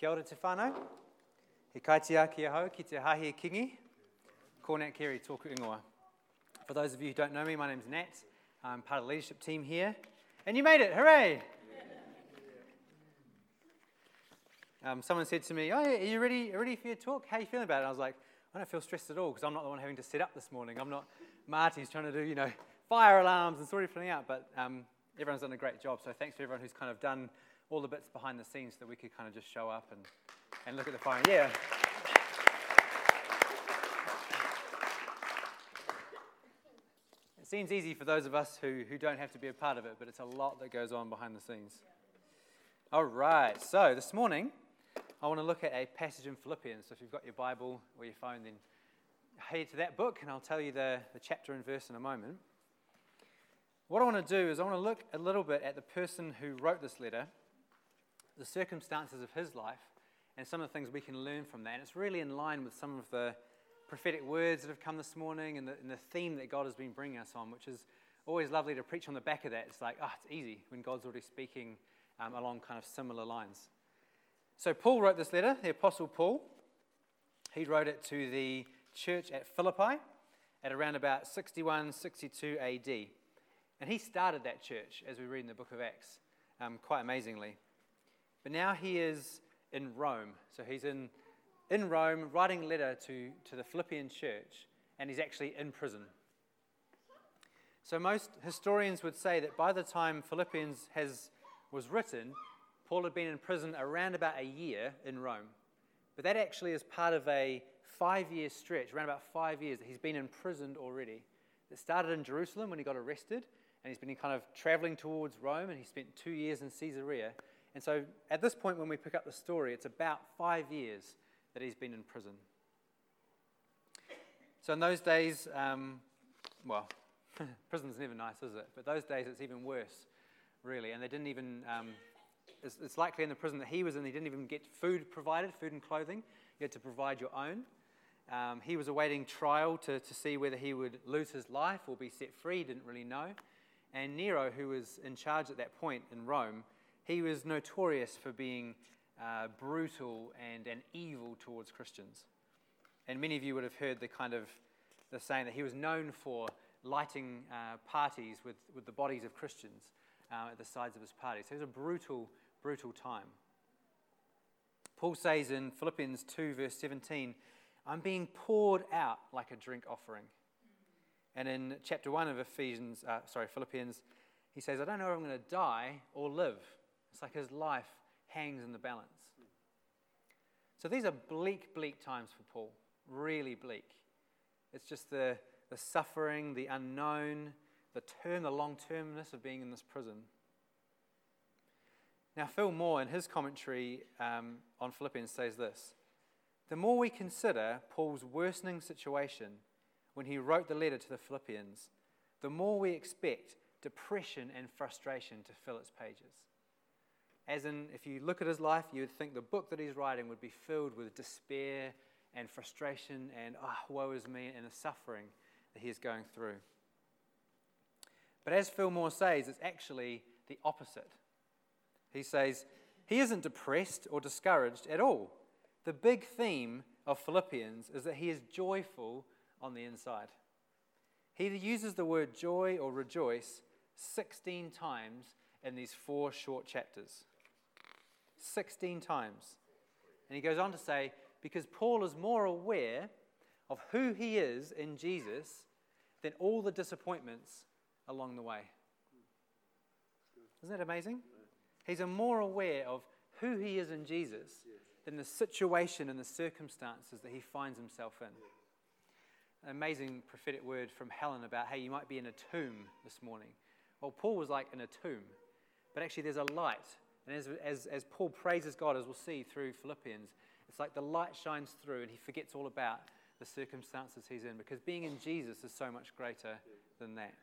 Kia ora te whānau. He kaitia ki hau ki te hahi kingi. Ko Carey tōku ingoa. For those of you who don't know me, my name's Nat. I'm part of the leadership team here. And you made it, hooray! Um, someone said to me, oh, are you ready, ready for your talk? How are you feeling about it? And I was like, I don't feel stressed at all because I'm not the one having to set up this morning. I'm not Marty's trying to do, you know, fire alarms and sort everything out. But um, everyone's done a great job. So thanks to everyone who's kind of done all the bits behind the scenes so that we could kind of just show up and, and look at the fire. Yeah. It seems easy for those of us who, who don't have to be a part of it, but it's a lot that goes on behind the scenes. All right, so this morning I want to look at a passage in Philippians. So if you've got your Bible or your phone, then head to that book and I'll tell you the, the chapter and verse in a moment. What I want to do is I want to look a little bit at the person who wrote this letter the circumstances of his life and some of the things we can learn from that. And it's really in line with some of the prophetic words that have come this morning and the, and the theme that God has been bringing us on, which is always lovely to preach on the back of that. It's like, ah, oh, it's easy when God's already speaking um, along kind of similar lines. So, Paul wrote this letter, the Apostle Paul. He wrote it to the church at Philippi at around about 61, 62 AD. And he started that church, as we read in the book of Acts, um, quite amazingly. But now he is in Rome. So he's in, in Rome writing a letter to, to the Philippian church, and he's actually in prison. So most historians would say that by the time Philippians has, was written, Paul had been in prison around about a year in Rome. But that actually is part of a five year stretch, around about five years, that he's been imprisoned already. It started in Jerusalem when he got arrested, and he's been kind of traveling towards Rome, and he spent two years in Caesarea. And so at this point, when we pick up the story, it's about five years that he's been in prison. So in those days, um, well, prison's never nice, is it? But those days, it's even worse, really. And they didn't even, um, it's, it's, likely in the prison that he was in, he didn't even get food provided, food and clothing. You had to provide your own. Um, he was awaiting trial to, to see whether he would lose his life or be set free, didn't really know. And Nero, who was in charge at that point in Rome, he was notorious for being uh, brutal and, and evil towards Christians. And many of you would have heard the kind of the saying that he was known for lighting uh, parties with, with the bodies of Christians uh, at the sides of his parties. So it was a brutal, brutal time. Paul says in Philippians 2, verse 17, I'm being poured out like a drink offering. And in chapter 1 of Ephesians, uh, sorry, Philippians, he says, I don't know if I'm going to die or live. It's like his life hangs in the balance. So these are bleak, bleak times for Paul. Really bleak. It's just the, the suffering, the unknown, the term, the long termness of being in this prison. Now, Phil Moore, in his commentary um, on Philippians, says this The more we consider Paul's worsening situation when he wrote the letter to the Philippians, the more we expect depression and frustration to fill its pages. As in, if you look at his life, you would think the book that he's writing would be filled with despair and frustration and, oh, woe is me, and the suffering that he is going through. But as Phil Moore says, it's actually the opposite. He says, he isn't depressed or discouraged at all. The big theme of Philippians is that he is joyful on the inside. He uses the word joy or rejoice 16 times in these four short chapters. 16 times. And he goes on to say, because Paul is more aware of who he is in Jesus than all the disappointments along the way. Isn't that amazing? He's more aware of who he is in Jesus than the situation and the circumstances that he finds himself in. An amazing prophetic word from Helen about, hey, you might be in a tomb this morning. Well, Paul was like in a tomb, but actually there's a light and as, as, as Paul praises God, as we'll see through Philippians, it's like the light shines through and he forgets all about the circumstances he's in because being in Jesus is so much greater than that.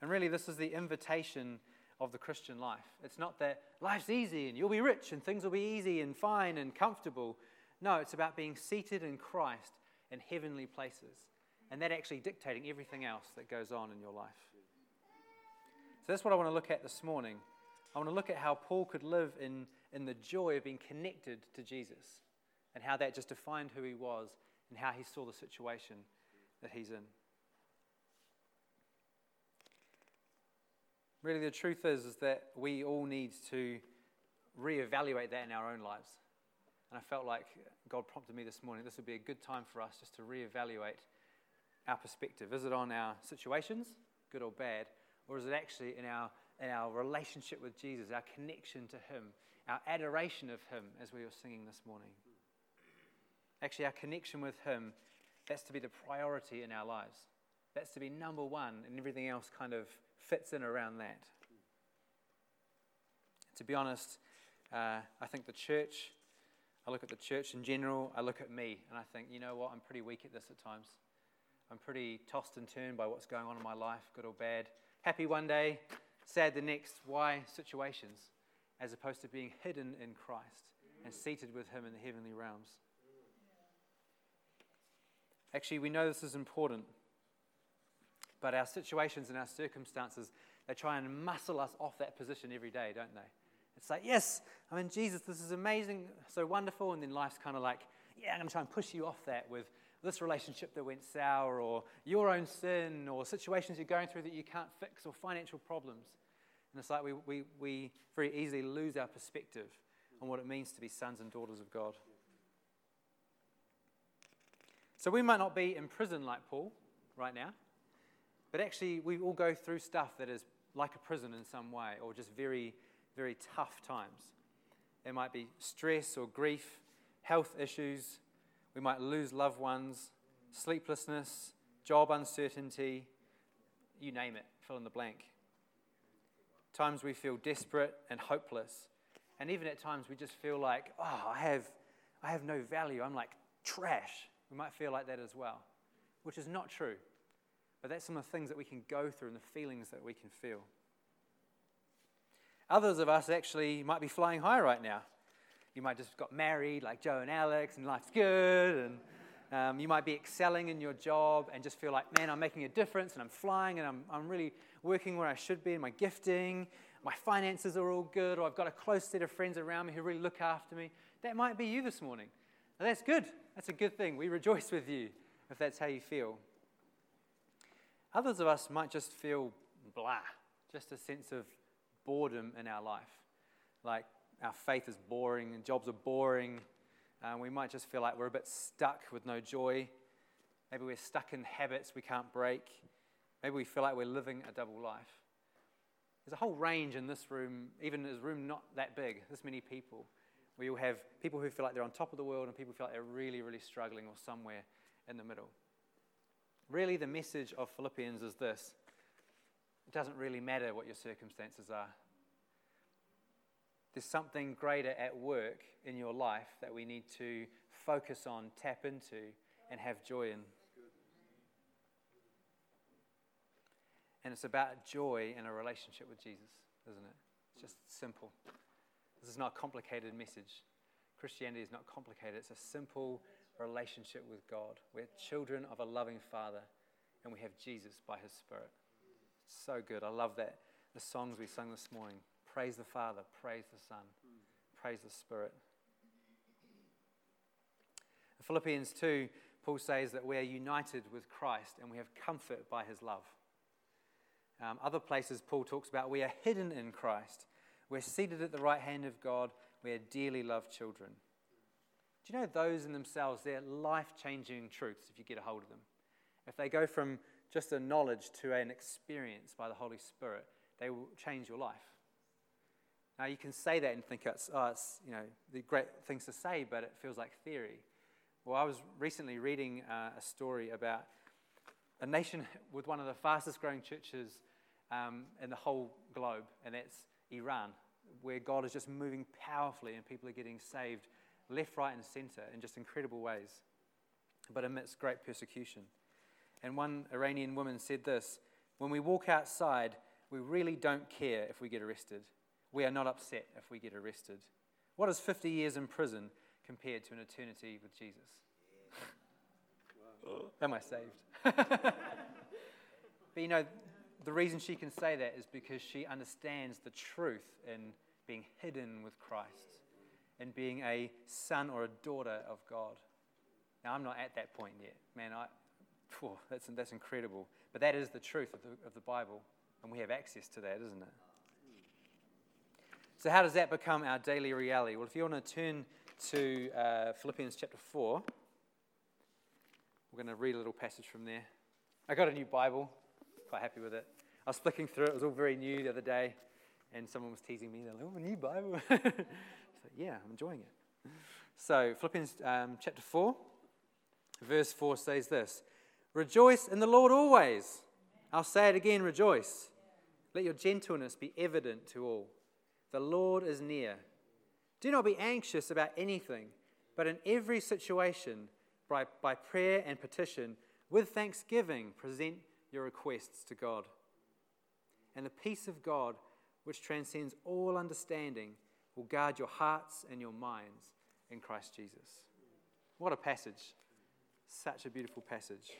And really, this is the invitation of the Christian life. It's not that life's easy and you'll be rich and things will be easy and fine and comfortable. No, it's about being seated in Christ in heavenly places and that actually dictating everything else that goes on in your life. So that's what I want to look at this morning. I want to look at how Paul could live in, in the joy of being connected to Jesus and how that just defined who he was and how he saw the situation that he's in. Really, the truth is, is that we all need to reevaluate that in our own lives. And I felt like God prompted me this morning, this would be a good time for us just to reevaluate our perspective. Is it on our situations, good or bad, or is it actually in our, in our relationship with Jesus, our connection to Him, our adoration of Him, as we were singing this morning? Actually, our connection with Him, that's to be the priority in our lives. That's to be number one, and everything else kind of fits in around that. To be honest, uh, I think the church, I look at the church in general, I look at me, and I think, you know what, I'm pretty weak at this at times. I'm pretty tossed and turned by what's going on in my life, good or bad. Happy one day, sad the next. Why situations? As opposed to being hidden in Christ and seated with Him in the heavenly realms. Actually, we know this is important but our situations and our circumstances, they try and muscle us off that position every day, don't they? It's like, yes, I'm in Jesus, this is amazing, so wonderful. And then life's kind of like, yeah, I'm going to try and push you off that with this relationship that went sour, or your own sin, or situations you're going through that you can't fix, or financial problems. And it's like we, we, we very easily lose our perspective on what it means to be sons and daughters of God. So we might not be in prison like Paul right now. But actually, we all go through stuff that is like a prison in some way, or just very, very tough times. There might be stress or grief, health issues. We might lose loved ones, sleeplessness, job uncertainty, you name it, fill in the blank. Times we feel desperate and hopeless. And even at times we just feel like, oh, I have, I have no value. I'm like trash. We might feel like that as well, which is not true. But that's some of the things that we can go through and the feelings that we can feel. Others of us actually might be flying high right now. You might just got married, like Joe and Alex, and life's good. And um, you might be excelling in your job and just feel like, man, I'm making a difference and I'm flying and I'm, I'm really working where I should be in my gifting. My finances are all good, or I've got a close set of friends around me who really look after me. That might be you this morning. And that's good. That's a good thing. We rejoice with you if that's how you feel. Others of us might just feel blah, just a sense of boredom in our life. Like our faith is boring and jobs are boring. and we might just feel like we're a bit stuck with no joy. Maybe we're stuck in habits we can't break. Maybe we feel like we're living a double life. There's a whole range in this room, even this room not that big, this many people. We all have people who feel like they're on top of the world and people who feel like they're really, really struggling or somewhere in the middle. Really, the message of Philippians is this it doesn't really matter what your circumstances are. There's something greater at work in your life that we need to focus on, tap into, and have joy in. And it's about joy in a relationship with Jesus, isn't it? It's just simple. This is not a complicated message. Christianity is not complicated, it's a simple relationship with God. We're children of a loving Father, and we have Jesus by His Spirit. So good. I love that. The songs we sung this morning praise the Father, praise the Son, praise the Spirit. In Philippians 2, Paul says that we are united with Christ and we have comfort by His love. Um, other places, Paul talks about we are hidden in Christ. We're seated at the right hand of God. We are dearly loved children. Do you know those in themselves, they're life changing truths if you get a hold of them? If they go from just a knowledge to an experience by the Holy Spirit, they will change your life. Now, you can say that and think it's, oh, it's you know, the great things to say, but it feels like theory. Well, I was recently reading uh, a story about a nation with one of the fastest growing churches um, in the whole globe, and that's Iran, where God is just moving powerfully and people are getting saved left, right, and center in just incredible ways, but amidst great persecution. And one Iranian woman said this When we walk outside, we really don't care if we get arrested. We are not upset if we get arrested. What is 50 years in prison compared to an eternity with Jesus? Am I saved? but you know, the reason she can say that is because she understands the truth in being hidden with Christ and being a son or a daughter of God. Now, I'm not at that point yet. Man, I, phew, that's, that's incredible. But that is the truth of the, of the Bible, and we have access to that, isn't it? So, how does that become our daily reality? Well, if you want to turn to uh, Philippians chapter 4, we're going to read a little passage from there. I got a new Bible, quite happy with it. I was flicking through it, it was all very new the other day, and someone was teasing me. They're like, oh, a new Bible. so, yeah, I'm enjoying it. So, Philippians um, chapter 4, verse 4 says this Rejoice in the Lord always. I'll say it again, rejoice. Let your gentleness be evident to all. The Lord is near. Do not be anxious about anything, but in every situation, by, by prayer and petition, with thanksgiving, present your requests to God. And the peace of God, which transcends all understanding, will guard your hearts and your minds in Christ Jesus. What a passage! Such a beautiful passage.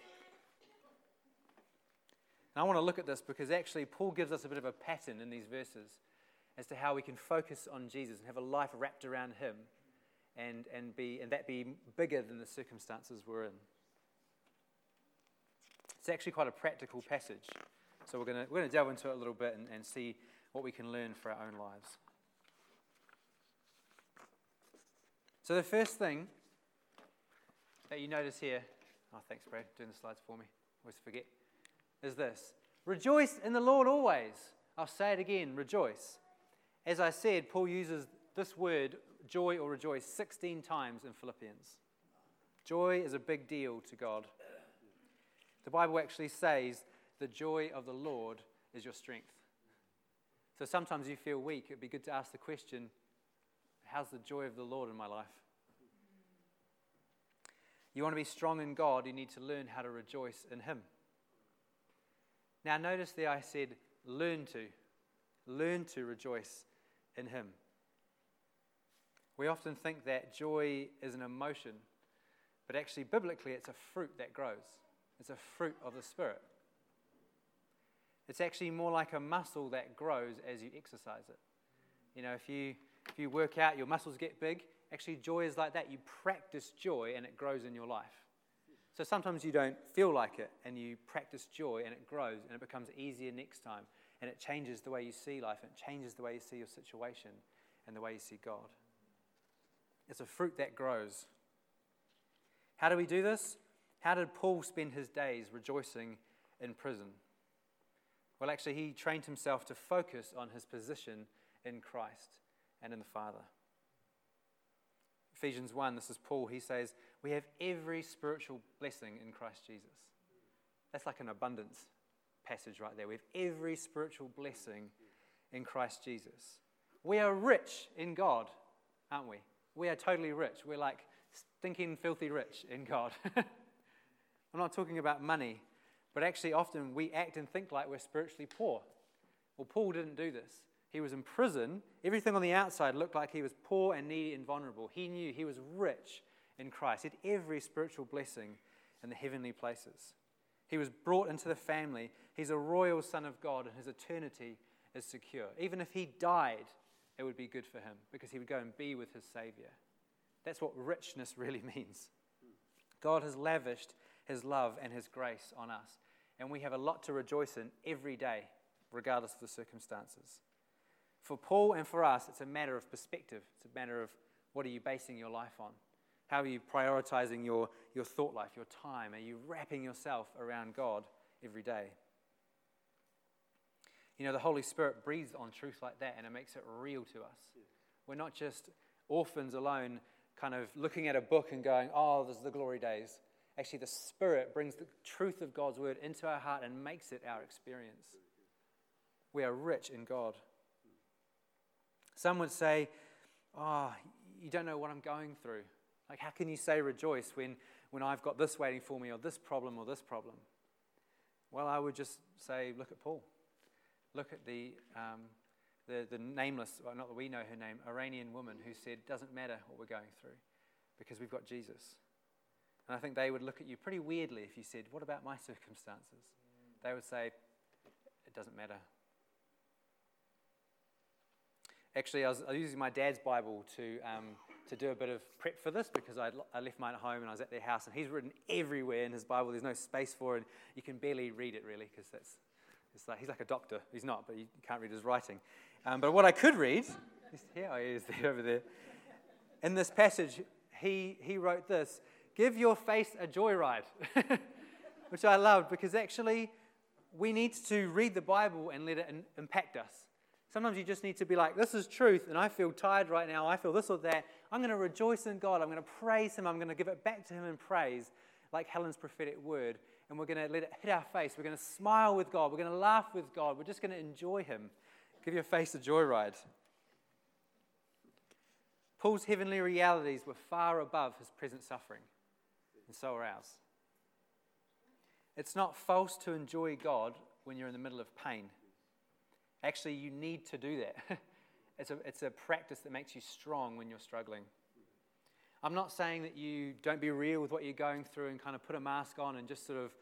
And I want to look at this because actually, Paul gives us a bit of a pattern in these verses as to how we can focus on Jesus and have a life wrapped around Him and, and, be, and that be bigger than the circumstances we're in. It's actually quite a practical passage. So we're going we're to delve into it a little bit and, and see what we can learn for our own lives. So the first thing that you notice here, oh, thanks, Brad, doing the slides for me. Always forget, is this Rejoice in the Lord always. I'll say it again, rejoice. As I said, Paul uses this word, joy or rejoice, 16 times in Philippians. Joy is a big deal to God. The Bible actually says, the joy of the Lord is your strength. So sometimes you feel weak. It'd be good to ask the question, how's the joy of the Lord in my life? You want to be strong in God, you need to learn how to rejoice in Him. Now, notice there I said, learn to. Learn to rejoice in Him. We often think that joy is an emotion, but actually, biblically, it's a fruit that grows. It's a fruit of the Spirit. It's actually more like a muscle that grows as you exercise it. You know, if you, if you work out, your muscles get big. Actually, joy is like that. You practice joy and it grows in your life. So sometimes you don't feel like it and you practice joy and it grows and it becomes easier next time and it changes the way you see life and it changes the way you see your situation and the way you see God. It's a fruit that grows. How do we do this? How did Paul spend his days rejoicing in prison? Well, actually, he trained himself to focus on his position in Christ and in the Father. Ephesians 1, this is Paul, he says, We have every spiritual blessing in Christ Jesus. That's like an abundance passage right there. We have every spiritual blessing in Christ Jesus. We are rich in God, aren't we? We are totally rich. We're like stinking, filthy rich in God. I'm not talking about money, but actually, often we act and think like we're spiritually poor. Well, Paul didn't do this. He was in prison. Everything on the outside looked like he was poor and needy and vulnerable. He knew he was rich in Christ. He had every spiritual blessing in the heavenly places. He was brought into the family. He's a royal son of God, and his eternity is secure. Even if he died, it would be good for him because he would go and be with his Savior. That's what richness really means. God has lavished his love and his grace on us, and we have a lot to rejoice in every day, regardless of the circumstances. For Paul and for us, it's a matter of perspective. It's a matter of what are you basing your life on? How are you prioritizing your, your thought life, your time? Are you wrapping yourself around God every day? You know, the Holy Spirit breathes on truth like that and it makes it real to us. We're not just orphans alone, kind of looking at a book and going, oh, this is the glory days. Actually, the Spirit brings the truth of God's word into our heart and makes it our experience. We are rich in God. Some would say, oh, you don't know what I'm going through. Like, how can you say rejoice when, when I've got this waiting for me, or this problem, or this problem? Well, I would just say, look at Paul. Look at the, um, the, the nameless, well, not that we know her name, Iranian woman who said, doesn't matter what we're going through because we've got Jesus. And I think they would look at you pretty weirdly if you said, What about my circumstances? They would say, it doesn't matter. Actually, I was, I was using my dad's Bible to, um, to do a bit of prep for this because I, I left mine at home and I was at their house, and he's written everywhere in his Bible. There's no space for it. And You can barely read it, really, because that's it's like, he's like a doctor. He's not, but you can't read his writing. Um, but what I could read, here he is there, over there. In this passage, he, he wrote this Give your face a joyride, which I loved because actually we need to read the Bible and let it in, impact us. Sometimes you just need to be like, This is truth, and I feel tired right now. I feel this or that. I'm going to rejoice in God. I'm going to praise Him. I'm going to give it back to Him in praise, like Helen's prophetic word. And we're going to let it hit our face. We're going to smile with God. We're going to laugh with God. We're just going to enjoy Him. Give your face a joyride. Paul's heavenly realities were far above his present suffering, and so are ours. It's not false to enjoy God when you're in the middle of pain. Actually, you need to do that. it's, a, it's a practice that makes you strong when you're struggling. I'm not saying that you don't be real with what you're going through and kind of put a mask on and just sort of,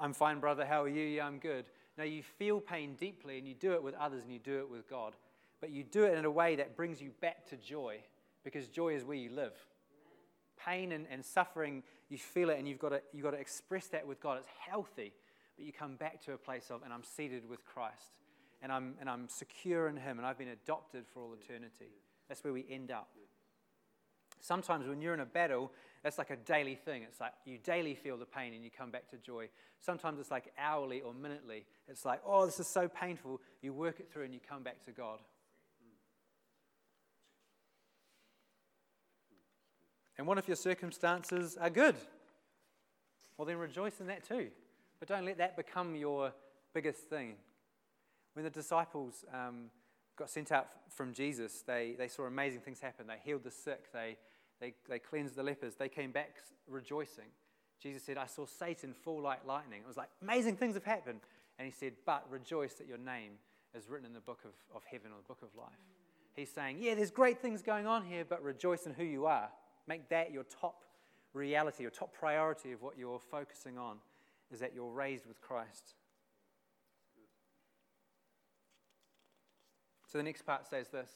I'm fine, brother, how are you? Yeah, I'm good. No, you feel pain deeply and you do it with others and you do it with God. But you do it in a way that brings you back to joy because joy is where you live. Pain and, and suffering, you feel it and you've got, to, you've got to express that with God. It's healthy, but you come back to a place of, and I'm seated with Christ, and I'm, and I'm secure in Him, and I've been adopted for all eternity. That's where we end up. Sometimes when you're in a battle, that's like a daily thing. It's like you daily feel the pain and you come back to joy. Sometimes it's like hourly or minutely. It's like, oh, this is so painful. You work it through and you come back to God. And what if your circumstances are good? Well, then rejoice in that too. But don't let that become your biggest thing. When the disciples um, got sent out from Jesus, they, they saw amazing things happen. They healed the sick, they, they, they cleansed the lepers, they came back rejoicing. Jesus said, I saw Satan fall like lightning. It was like, amazing things have happened. And he said, But rejoice that your name is written in the book of, of heaven or the book of life. He's saying, Yeah, there's great things going on here, but rejoice in who you are. Make that your top reality, your top priority of what you're focusing on, is that you're raised with Christ. So the next part says this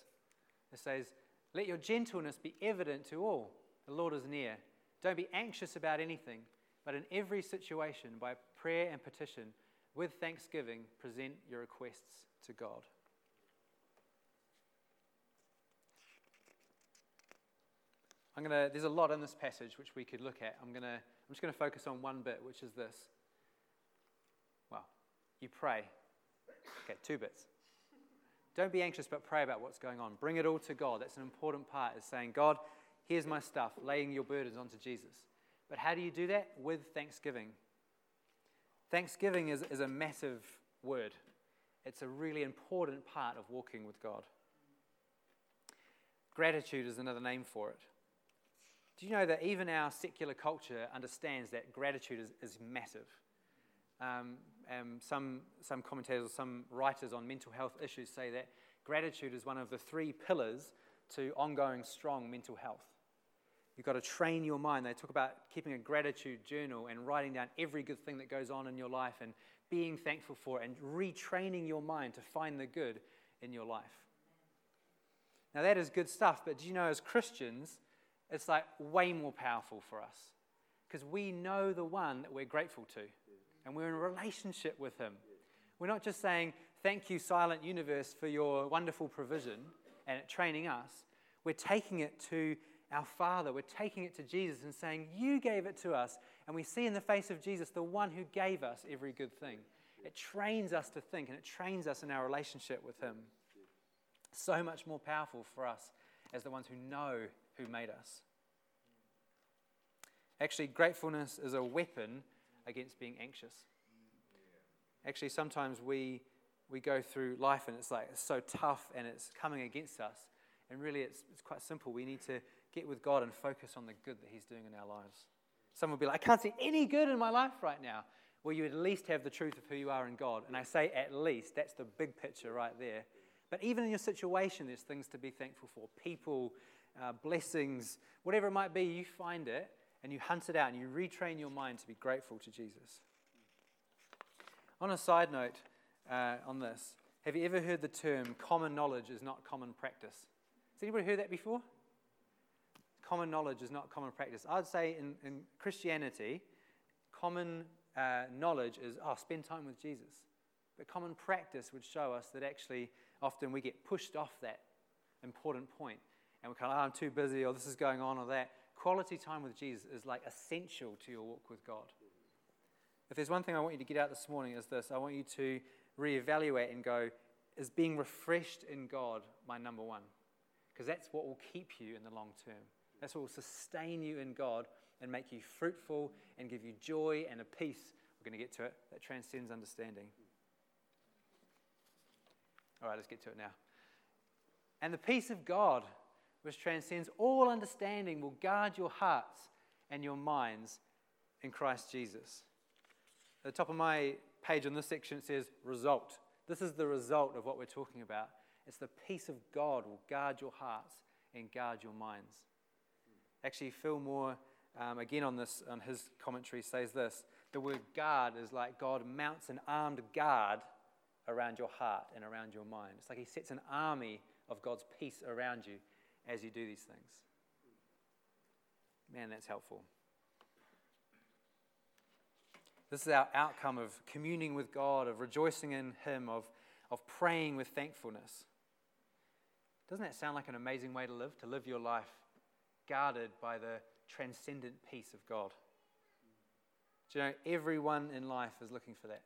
it says, Let your gentleness be evident to all. The Lord is near. Don't be anxious about anything, but in every situation, by prayer and petition, with thanksgiving, present your requests to God. I'm to, there's a lot in this passage which we could look at. I'm, to, I'm just going to focus on one bit, which is this. Well, you pray. Okay, two bits. Don't be anxious, but pray about what's going on. Bring it all to God. That's an important part, is saying, God, here's my stuff, laying your burdens onto Jesus. But how do you do that? With thanksgiving. Thanksgiving is, is a massive word, it's a really important part of walking with God. Gratitude is another name for it. Do you know that even our secular culture understands that gratitude is, is massive? Um, um, some, some commentators, some writers on mental health issues say that gratitude is one of the three pillars to ongoing strong mental health. You've got to train your mind. They talk about keeping a gratitude journal and writing down every good thing that goes on in your life and being thankful for it and retraining your mind to find the good in your life. Now, that is good stuff, but do you know, as Christians, it's like way more powerful for us because we know the one that we're grateful to and we're in a relationship with him. We're not just saying, Thank you, silent universe, for your wonderful provision and training us. We're taking it to our Father. We're taking it to Jesus and saying, You gave it to us. And we see in the face of Jesus the one who gave us every good thing. It trains us to think and it trains us in our relationship with Him. So much more powerful for us as the ones who know who made us. Actually, gratefulness is a weapon against being anxious. Actually, sometimes we, we go through life and it's like it's so tough and it's coming against us. And really, it's, it's quite simple. We need to get with God and focus on the good that He's doing in our lives. Some will be like, I can't see any good in my life right now. Well, you at least have the truth of who you are in God. And I say at least, that's the big picture right there. But even in your situation, there's things to be thankful for people, uh, blessings, whatever it might be, you find it and you hunt it out and you retrain your mind to be grateful to Jesus. On a side note, uh, on this. Have you ever heard the term common knowledge is not common practice? Has anybody heard that before? Common knowledge is not common practice. I'd say in, in Christianity, common uh, knowledge is, oh, spend time with Jesus. But common practice would show us that actually often we get pushed off that important point and we're kind of, oh, I'm too busy or this is going on or that. Quality time with Jesus is like essential to your walk with God. If there's one thing I want you to get out this morning is this I want you to reevaluate and go, is being refreshed in God my number one? Because that's what will keep you in the long term. That's what will sustain you in God and make you fruitful and give you joy and a peace. We're going to get to it that transcends understanding. All right, let's get to it now. And the peace of God, which transcends all understanding, will guard your hearts and your minds in Christ Jesus. At the top of my page on this section, it says result. This is the result of what we're talking about. It's the peace of God will guard your hearts and guard your minds. Actually, Phil Moore, um, again on this, on his commentary, says this: the word guard is like God mounts an armed guard around your heart and around your mind. It's like He sets an army of God's peace around you as you do these things. Man, that's helpful. This is our outcome of communing with God, of rejoicing in Him, of, of praying with thankfulness. Doesn't that sound like an amazing way to live? To live your life guarded by the transcendent peace of God. Do you know, everyone in life is looking for that.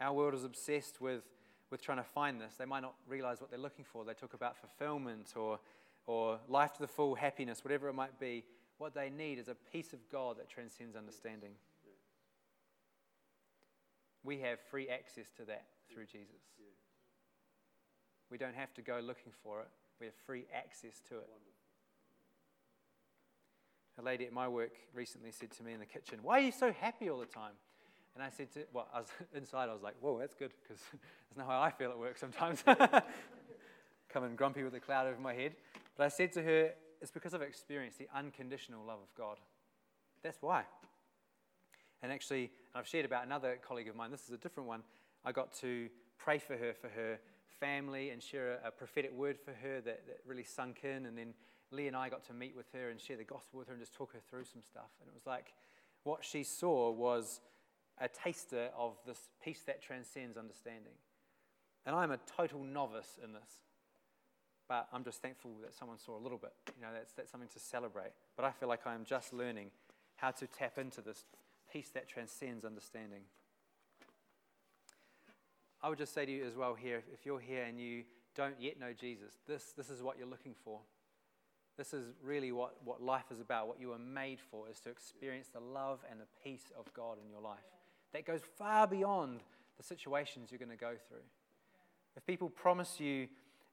Our world is obsessed with, with trying to find this. They might not realize what they're looking for. They talk about fulfillment or, or life to the full, happiness, whatever it might be. What they need is a peace of God that transcends understanding. We have free access to that through Jesus. We don't have to go looking for it, we have free access to it. A lady at my work recently said to me in the kitchen, Why are you so happy all the time? And I said to, well, I was inside, I was like, Whoa, that's good, because that's not how I feel at work sometimes. Coming grumpy with a cloud over my head. But I said to her, It's because I've experienced the unconditional love of God. That's why. And actually, I've shared about another colleague of mine, this is a different one. I got to pray for her, for her family, and share a, a prophetic word for her that, that really sunk in. And then Lee and I got to meet with her and share the gospel with her and just talk her through some stuff. And it was like what she saw was a taster of this peace that transcends understanding. And I'm a total novice in this. But I'm just thankful that someone saw a little bit. You know, that's, that's something to celebrate. But I feel like I am just learning how to tap into this peace that transcends understanding. I would just say to you as well here if you're here and you don't yet know Jesus, this, this is what you're looking for. This is really what, what life is about. What you were made for is to experience the love and the peace of God in your life. That goes far beyond the situations you're going to go through. If people promise you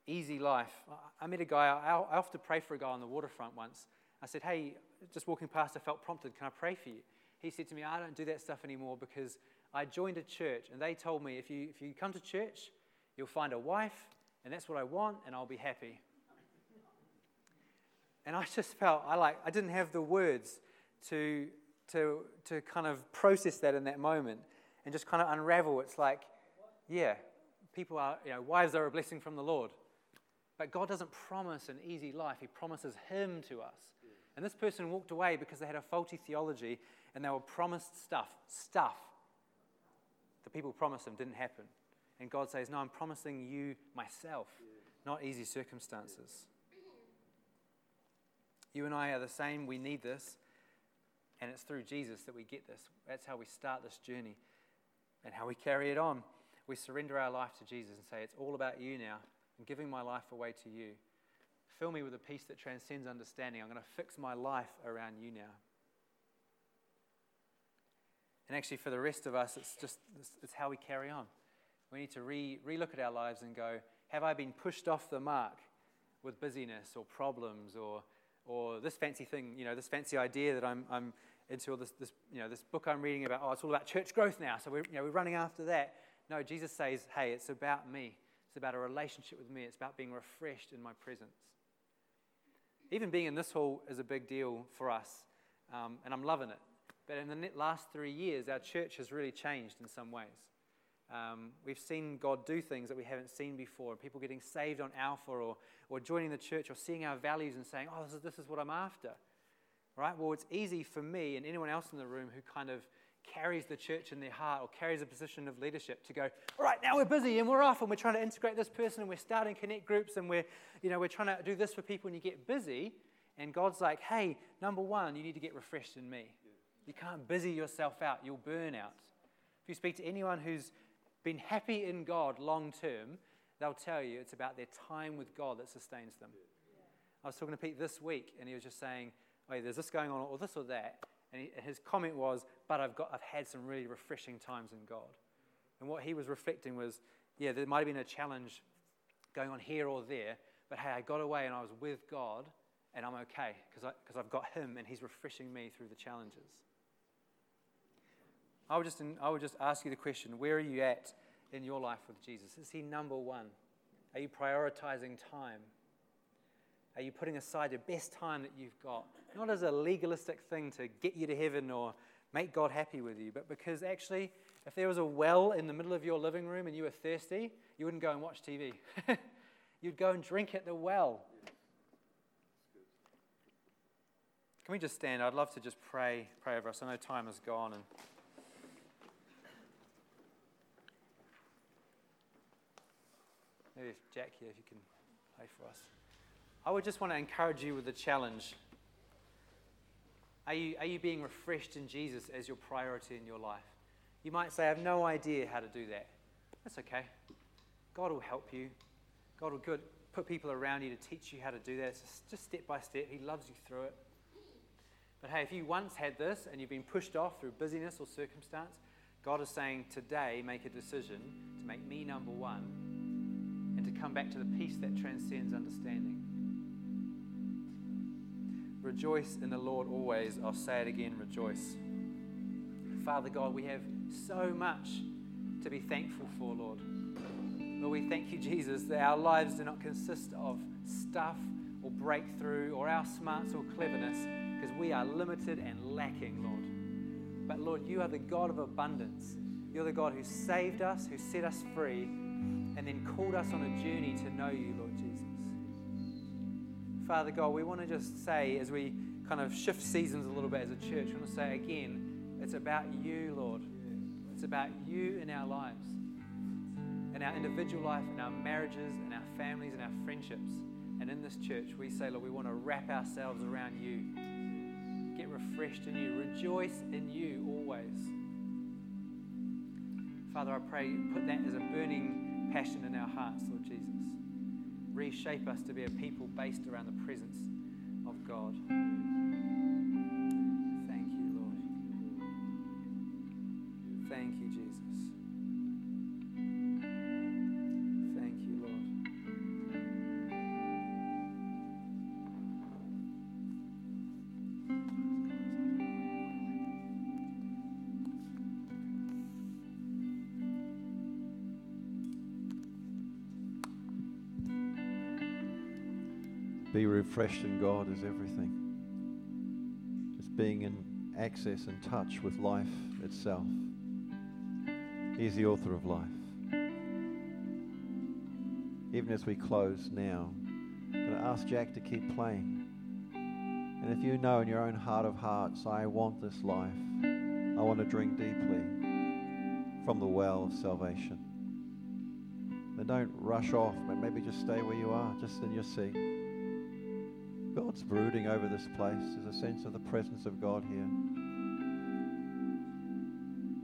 easy life, I met a guy, I often pray for a guy on the waterfront once. I said, Hey, just walking past, I felt prompted, can I pray for you? he said to me, I don't do that stuff anymore because I joined a church and they told me if you, if you come to church, you'll find a wife and that's what I want and I'll be happy. And I just felt I like I didn't have the words to, to, to kind of process that in that moment and just kind of unravel. It's like, yeah, people are, you know, wives are a blessing from the Lord. But God doesn't promise an easy life, He promises Him to us. And this person walked away because they had a faulty theology and they were promised stuff. Stuff. The people promised them didn't happen. And God says, No, I'm promising you myself, not easy circumstances. You and I are the same. We need this. And it's through Jesus that we get this. That's how we start this journey and how we carry it on. We surrender our life to Jesus and say, It's all about you now. I'm giving my life away to you. Fill me with a peace that transcends understanding. I'm going to fix my life around you now. And actually, for the rest of us, it's just it's how we carry on. We need to re look at our lives and go, have I been pushed off the mark with busyness or problems or, or this fancy thing, you know, this fancy idea that I'm, I'm into, or this, this, you know, this book I'm reading about, oh, it's all about church growth now, so we're, you know, we're running after that. No, Jesus says, hey, it's about me. It's about a relationship with me. It's about being refreshed in my presence. Even being in this hall is a big deal for us, um, and I'm loving it. But in the last three years, our church has really changed in some ways. Um, we've seen God do things that we haven't seen before. People getting saved on Alpha or, or joining the church or seeing our values and saying, oh, this is, this is what I'm after. Right? Well, it's easy for me and anyone else in the room who kind of carries the church in their heart or carries a position of leadership to go, all right, now we're busy and we're off and we're trying to integrate this person and we're starting connect groups and we're, you know, we're trying to do this for people and you get busy. And God's like, hey, number one, you need to get refreshed in me. You can't busy yourself out, you'll burn out. If you speak to anyone who's been happy in God long term, they'll tell you it's about their time with God that sustains them. I was talking to Pete this week, and he was just saying, there's this going on, or this or that. And he, his comment was, but I've, got, I've had some really refreshing times in God. And what he was reflecting was, yeah, there might have been a challenge going on here or there, but hey, I got away and I was with God, and I'm okay because I've got him and he's refreshing me through the challenges. I would, just, I would just ask you the question where are you at in your life with Jesus? Is he number one? Are you prioritizing time? Are you putting aside the best time that you've got? Not as a legalistic thing to get you to heaven or make God happy with you, but because actually, if there was a well in the middle of your living room and you were thirsty, you wouldn't go and watch TV. You'd go and drink at the well. Can we just stand? I'd love to just pray, pray over us. I know time has gone and Maybe if Jack here, if you can play for us. I would just want to encourage you with a challenge. Are you, are you being refreshed in Jesus as your priority in your life? You might say, I have no idea how to do that. That's okay. God will help you. God will good, put people around you to teach you how to do that. It's just, just step by step. He loves you through it. But hey, if you once had this and you've been pushed off through busyness or circumstance, God is saying today, make a decision to make me number one and to come back to the peace that transcends understanding. Rejoice in the Lord always. I'll say it again rejoice. Father God, we have so much to be thankful for, Lord. Lord, we thank you, Jesus, that our lives do not consist of stuff or breakthrough or our smarts or cleverness because we are limited and lacking, Lord. But Lord, you are the God of abundance. You're the God who saved us, who set us free, and then called us on a journey to know you, Lord Jesus. Father God, we want to just say, as we kind of shift seasons a little bit as a church, we want to say again, it's about you, Lord. It's about you in our lives, in our individual life, in our marriages, in our families, in our friendships. And in this church, we say, Lord, we want to wrap ourselves around you. Get refreshed in you. Rejoice in you always. Father, I pray, put that as a burning passion in our hearts, Lord Jesus. Reshape us to be a people based around the presence of God. Refreshed in God is everything. Just being in access and touch with life itself. He's the author of life. Even as we close now, I'm going to ask Jack to keep playing. And if you know in your own heart of hearts, I want this life, I want to drink deeply from the well of salvation, then don't rush off, but maybe just stay where you are, just in your seat. God's brooding over this place. There's a sense of the presence of God here.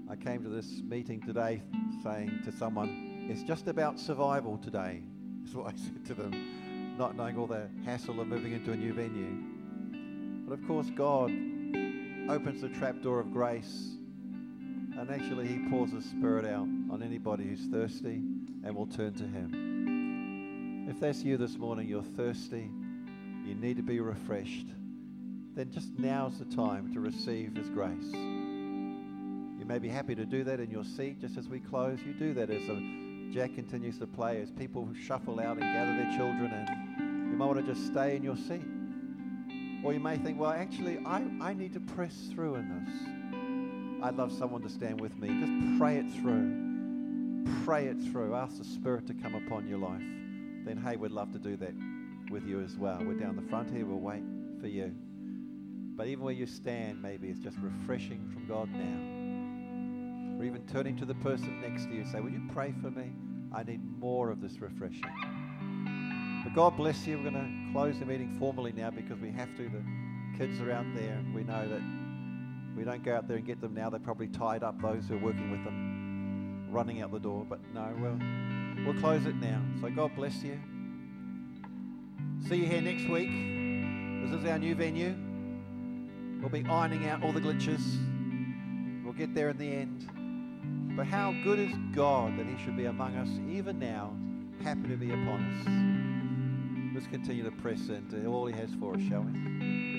I came to this meeting today saying to someone, it's just about survival today, is what I said to them, not knowing all the hassle of moving into a new venue. But of course, God opens the trapdoor of grace and actually He pours His Spirit out on anybody who's thirsty and will turn to Him. If that's you this morning, you're thirsty you need to be refreshed, then just now's the time to receive His grace. You may be happy to do that in your seat just as we close. You do that as Jack continues to play, as people shuffle out and gather their children in. You might want to just stay in your seat. Or you may think, well, actually, I, I need to press through in this. I'd love someone to stand with me. Just pray it through. pray it through, ask the Spirit to come upon your life, then hey, we'd love to do that with you as well. We're down the front here, we'll wait for you. But even where you stand, maybe it's just refreshing from God now. Or even turning to the person next to you, and say, Would you pray for me? I need more of this refreshing. But God bless you. We're going to close the meeting formally now because we have to. The kids are out there. We know that we don't go out there and get them now. They're probably tied up, those who are working with them, running out the door. But no, we'll, we'll close it now. So God bless you. See you here next week. This is our new venue. We'll be ironing out all the glitches. We'll get there in the end. But how good is God that He should be among us even now, happy to be upon us. Let's continue to press into all He has for us, shall we?